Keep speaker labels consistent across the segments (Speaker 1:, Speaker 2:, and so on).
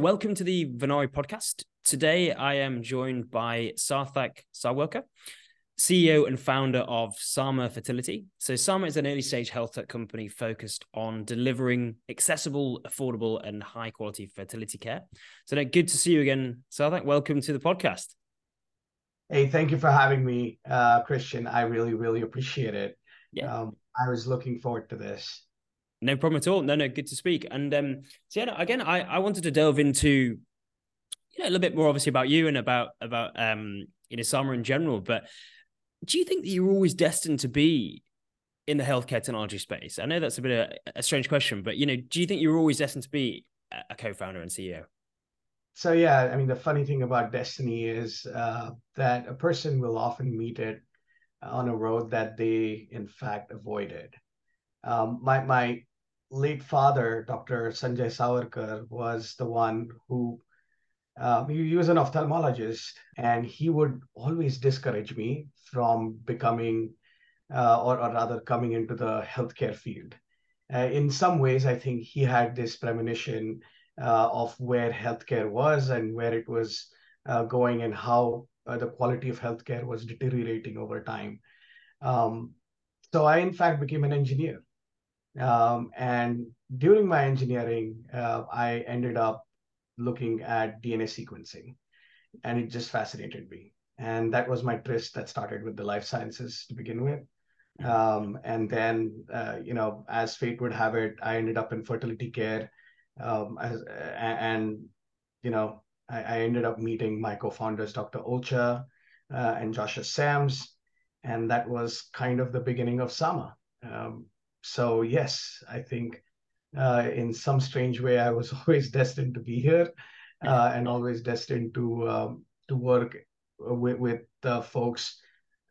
Speaker 1: Welcome to the Venari podcast. Today I am joined by Sarthak Sawarkar, CEO and founder of Sama Fertility. So Sama is an early stage health tech company focused on delivering accessible, affordable, and high quality fertility care. So good to see you again, Sarthak. Welcome to the podcast.
Speaker 2: Hey, thank you for having me, uh, Cristian. I really, really appreciate it. Yeah. Um, I was looking forward to this.
Speaker 1: No problem at all. No, no, good to speak. And um, so yeah, again, I, I wanted to delve into you know a little bit more obviously about you and about about um you know Sama in general. But do you think that you were always destined to be in the healthcare technology space? I know that's a bit of a, strange question, but you know, do you think you were always destined to be a co-founder and CEO?
Speaker 2: So yeah, I mean, the funny thing about destiny is uh, that a person will often meet it on a road that they in fact avoided. Um, my my late father, Dr. Sanjay Sawarkar, was the one who uh, he, he was an ophthalmologist, and he would always discourage me from becoming, uh, or, or rather, coming into the healthcare field. Uh, in some ways, I think he had this premonition uh, of where healthcare was and where it was uh, going, and how uh, the quality of healthcare was deteriorating over time. Um, so I, in fact, became an engineer. Um, and during my engineering, uh, I ended up looking at DNA sequencing, and it just fascinated me. And that was my tryst that started with the life sciences to begin with. Um, and then, uh, you know, as fate would have it, I ended up in fertility care. Um, as, and, you know, I, I, ended up meeting my co-founders, Dr. Ocha uh, and Joshua Sams. And that was kind of the beginning of Sama. Um, so yes, I think uh, in some strange way, I was always destined to be here, uh, and always destined to um, to work with with uh, folks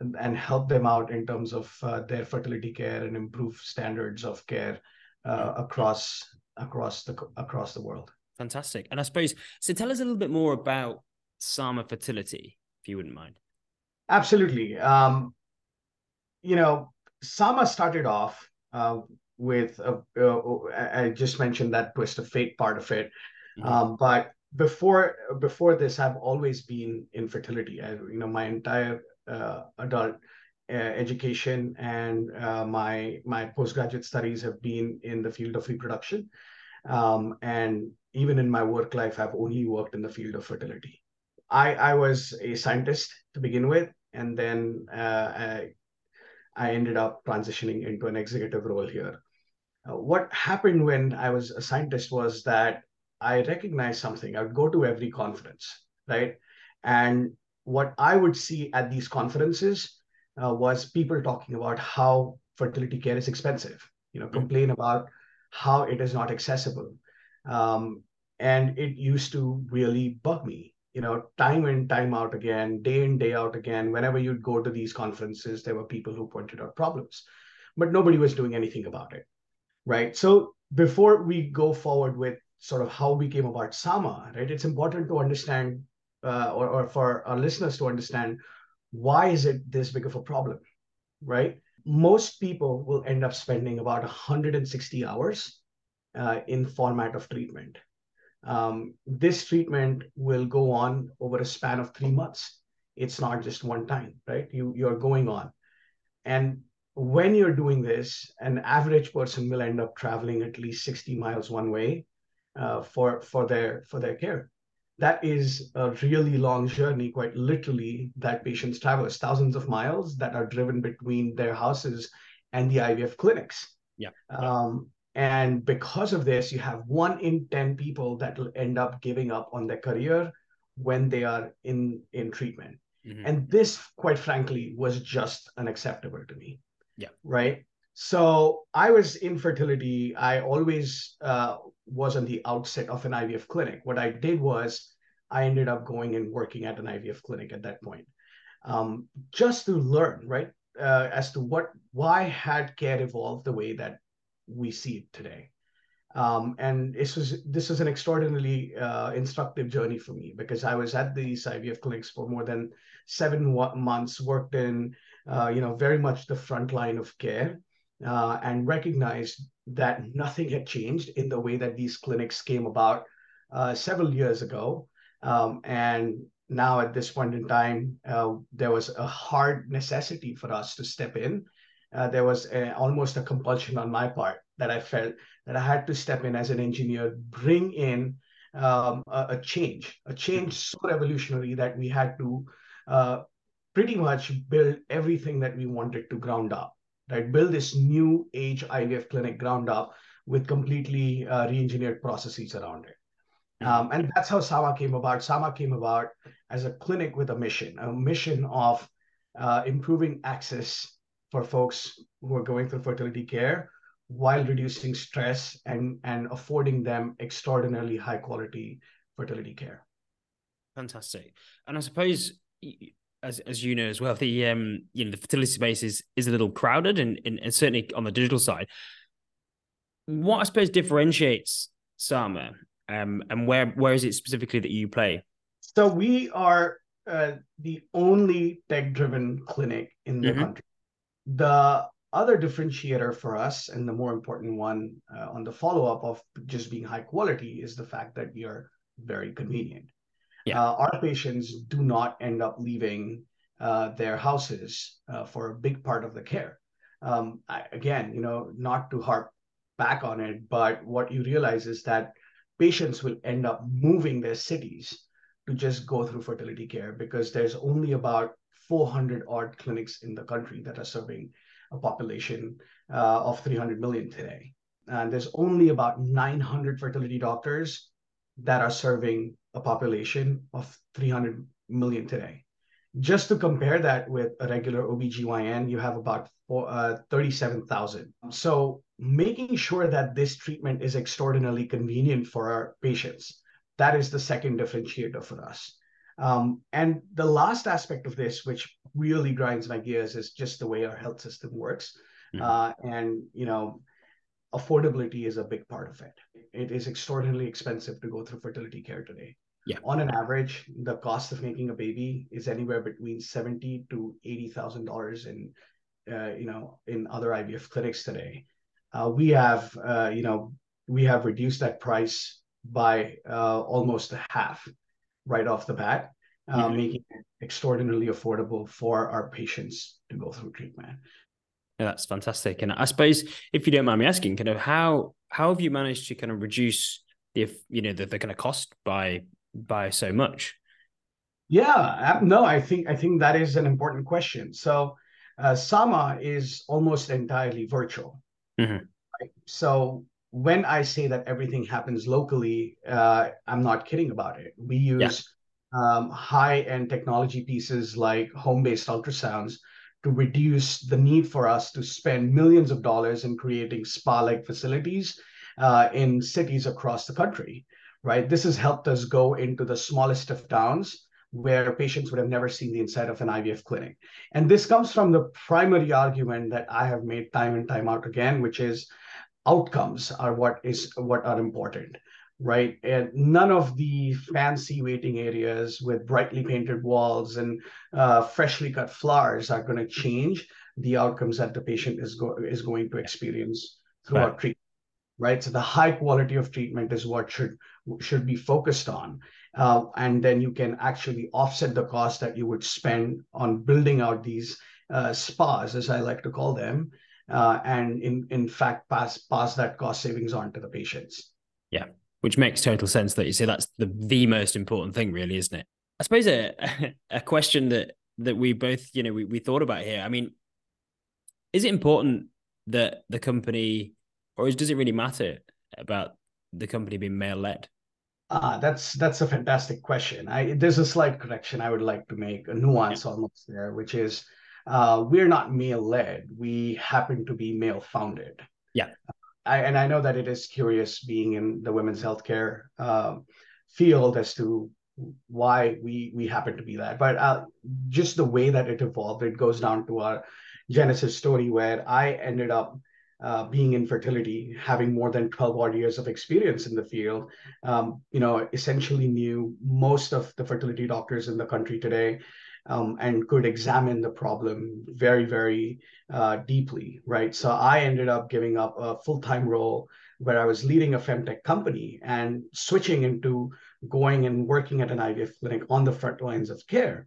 Speaker 2: and, and, help them out in terms of uh, their fertility care and improve standards of care uh, across across the across the world.
Speaker 1: Fantastic. And I suppose so. Tell us a little bit more about Sama Fertility, if you wouldn't mind.
Speaker 2: Absolutely. Um, you know, Sama started off uh, with uh, uh, I just mentioned that twist of fate part of it, mm-hmm. um, but before before this, I've always been in fertility. I, you know, my entire uh, adult uh, education and uh, my my postgraduate studies have been in the field of reproduction, um, and even in my work life, I've only worked in the field of fertility. I I was a scientist to begin with, and then I, I ended up transitioning into an executive role here. Uh, what happened when I was a scientist was that I recognized something. I would go to every conference, right? And what I would see at these conferences uh, was people talking about how fertility care is expensive, you know, mm-hmm. complain about how it is not accessible. Um, and it used to really bug me you know, time in, time out again, day in, day out again, whenever you'd go to these conferences, there were people who pointed out problems, but nobody was doing anything about it. Right. So before we go forward with sort of how we came about Sama, right, it's important to understand uh, or, or for our listeners to understand why is it this big of a problem, right? Most people will end up spending about 160 hours uh, in format of treatment um, this treatment will go on over a span of three months. It's not just one time, right? You you're going on, and when you're doing this, an average person will end up traveling at least 60 miles one way uh, for for their for their care. That is a really long journey, quite literally, that patients traverse thousands of miles that are driven between their houses and the IVF clinics.
Speaker 1: Yeah.
Speaker 2: Um, and because of this, you have one in 10 people that will end up giving up on their career when they are in, in treatment. Mm-hmm. And this, quite frankly, was just unacceptable to me.
Speaker 1: Yeah.
Speaker 2: Right. So I was infertility. I always uh, was on the outset of an IVF clinic. What I did was I ended up going and working at an IVF clinic at that point, um, just to learn, right, uh, as to what why had care evolved the way that we see it today. Um, and this was this was an extraordinarily uh, instructive journey for me because I was at these IVF clinics for more than seven months, worked in uh, you know very much the front line of care, uh, and recognized that nothing had changed in the way that these clinics came about uh, several years ago. Um, and now at this point in time, uh, there was a hard necessity for us to step in. Uh, there was a, almost a compulsion on my part that I felt that I had to step in as an engineer, bring in um, a, a, change, a change so revolutionary that we had to uh, pretty much build everything that we wanted to ground up, right? Build this new age IVF clinic ground up with completely uh, re-engineered processes around it. Um, and that's how Sama came about. Sama came about as a clinic with a mission, a mission of uh, improving access for folks who are going through fertility care while reducing stress and, and affording them extraordinarily high quality fertility care.
Speaker 1: Fantastic. And I suppose as as you know as well, the um you know the fertility space is is a little crowded and, and, and certainly on the digital side. What I suppose differentiates Sama um, and where where is it specifically that you play?
Speaker 2: So we are uh, the only tech-driven clinic in the mm-hmm. country. The other differentiator for us, and the more important one uh, on the follow-up of just being high quality, is the fact that we are very convenient. Yeah. Uh, our patients do not end up leaving uh, their houses uh, for a big part of the care. Um, I, again, you know, not to harp back on it, but what you realize is that patients will end up moving their cities to just go through fertility care because there's only about 400 odd clinics in the country that are serving a population uh, of 300 million today. And there's only about 900 fertility doctors that are serving a population of 300 million today. Just to compare that with a regular OBGYN, you have about uh, 37,000. So making sure that this treatment is extraordinarily convenient for our patients, that is the second differentiator for us. Um, and the last aspect of this, which really grinds my gears, is just the way our health system works. Mm-hmm. Uh, and, you know, affordability is a big part of it. It is extraordinarily expensive to go through fertility care today. Yeah. On an average, the cost of making a baby is anywhere between seventy to eighty thousand dollars in, uh, you know, in other IVF clinics today. Uh, we have, uh, you know, we have reduced that price by uh, almost half right off the bat, uh, mm-hmm. making it extraordinarily affordable for our patients to go through treatment.
Speaker 1: Yeah, that's fantastic. And I suppose, if you don't mind me asking, kind of how how have you managed to kind of reduce the you know the, the kind of cost by by so much?
Speaker 2: Yeah, no, I think I think that is an important question. So, uh, Sama is almost entirely virtual. Mm-hmm. Right? So when I say that everything happens locally, uh, I'm not kidding about it. We use yeah. um, high-end technology pieces like home-based ultrasounds to reduce the need for us to spend millions of dollars in creating spa-like facilities uh, in cities across the country right? This has helped us go into the smallest of towns where patients would have never seen the inside of an IVF clinic. And this comes from the primary argument that I have made time and time out again, which is outcomes are what is what are important right and none of the fancy waiting areas with brightly painted walls and uh, freshly cut flowers are going to change the outcomes that the patient is, go- is going to experience throughout right. treatment right so the high quality of treatment is what should should be focused on. Uh, and then you can actually offset the cost that you would spend on building out these uh, spas, as I like to call them, uh, and in, in fact pass pass that cost savings on to the patients.
Speaker 1: Yeah, which makes total sense that you say that's the the most important thing, really, isn't it? I suppose a a question that that we both you know we, we thought about here. I mean, is it important that the company, or does it really matter about the company being male led?
Speaker 2: Ah, that's that's a fantastic question. I, there's a slight correction I would like to make, a nuance yeah. almost there, which is uh, we're not male led. We happen to be male founded.
Speaker 1: Yeah.
Speaker 2: I, and I know that it is curious being in the women's healthcare uh, field as to why we we happen to be that. But uh, just the way that it evolved, it goes down to our genesis story where I ended up uh, being in fertility, having more than 12 odd years of experience in the field, um, you know, essentially knew most of the fertility doctors in the country today um, and could examine the problem very, very uh, deeply, right? So I ended up giving up a full time role where I was leading a femtech company and switching into going and working at an IVF clinic on the front lines of care.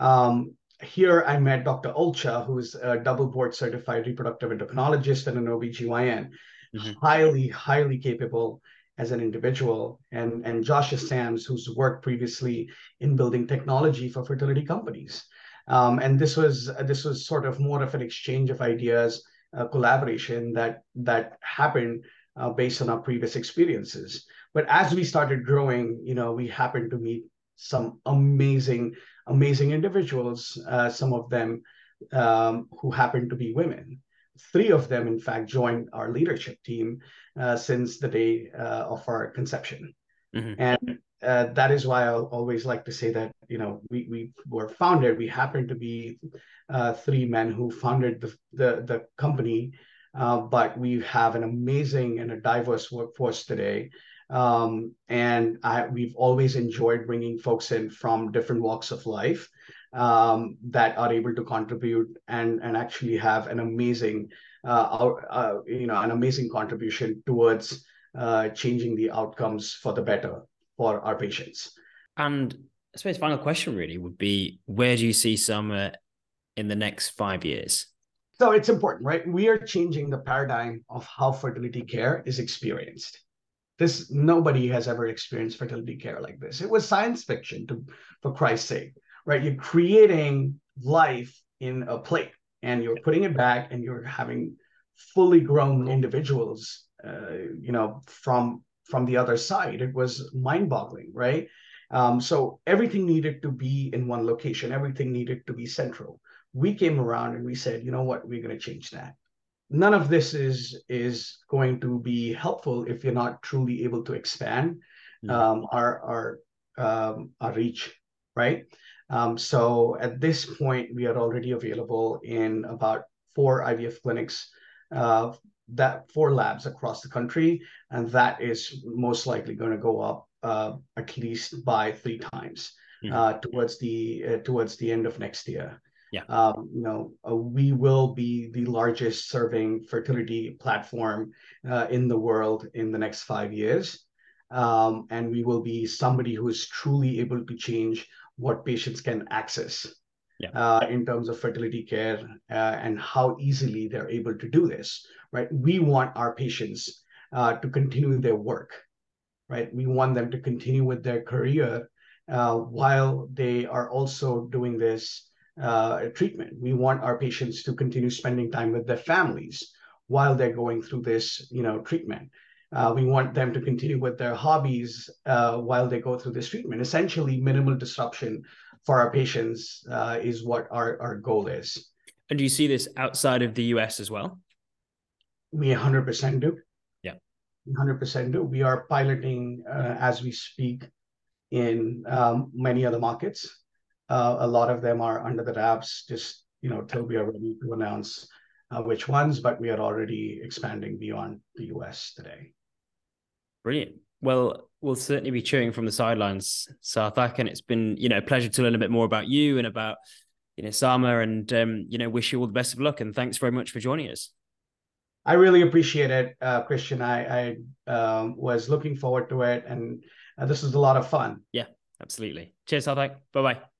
Speaker 2: Um, here I met Dr. Olcha, who's a double board certified reproductive endocrinologist and an OBGYN, mm-hmm. highly, highly capable as an individual, and, and Josh Sams, who's worked previously in building technology for fertility companies. Um, and this was this was sort of more of an exchange of ideas, collaboration that that happened uh, based on our previous experiences. But as we started growing, you know, we happened to meet some amazing, amazing individuals. Uh, some of them um, who happened to be women. Three of them, in fact, joined our leadership team uh, since the day uh, of our conception. Mm-hmm. And uh, that is why I always like to say that you know we we were founded. We happened to be uh, three men who founded the the, the company, uh, but we have an amazing and a diverse workforce today. Um, and I, we've always enjoyed bringing folks in from different walks of life um, that are able to contribute and and actually have an amazing uh, uh, you know an amazing contribution towards uh, changing the outcomes for the better for our patients.
Speaker 1: And I suppose final question really would be where do you see Sama in the next five years?
Speaker 2: So it's important, right? We are changing the paradigm of how fertility care is experienced. This nobody has ever experienced fertility care like this. It was science fiction, to, for Christ's sake, right? You're creating life in a plate, and you're putting it back, and you're having fully grown individuals, uh, you know, from from the other side. It was mind boggling, right? Um, so everything needed to be in one location, everything needed to be central. We came around and we said, you know what, we're going to change that. None of this is is going to be helpful if you're not truly able to expand mm-hmm. um, our our um, our reach, right? Um, so at this point, we are already available in about four IVF clinics uh, that four labs across the country, and that is most likely going to go up uh, at least by three times mm-hmm. uh, towards the uh, towards the end of next year.
Speaker 1: Yeah,
Speaker 2: um, you know, uh, we will be the largest serving fertility platform uh, in the world in the next five years, um, and we will be somebody who is truly able to change what patients can access.
Speaker 1: Yeah. Uh,
Speaker 2: in terms of fertility care and how easily they're able to do this right? We want our patients uh, to continue their work, right? We want them to continue with their career uh, while they are also doing this uh, treatment. We want our patients to continue spending time with their families while they're going through this, you know, treatment. Uh, we want them to continue with their hobbies uh, while they go through this treatment. Essentially, minimal disruption for our patients uh, is what our, our goal is.
Speaker 1: And do you see this outside of the US as well?
Speaker 2: We 100% do.
Speaker 1: Yeah.
Speaker 2: 100% do. We are piloting uh, as we speak in um, many other markets. Uh, a lot of them are under the wraps, just you know, till we are ready to announce which ones. But we are already expanding beyond the US today.
Speaker 1: Brilliant. Well, we'll certainly be cheering from the sidelines, Sarthak, and it's been you know a pleasure to learn a bit more about you and about you know Sama, and um, you know wish you all the best of luck. And thanks very much for joining us.
Speaker 2: I really appreciate it, uh, Cristian. I, I um, was looking forward to it, and uh, this was a lot of fun.
Speaker 1: Yeah, absolutely. Cheers, Sarthak. Bye bye.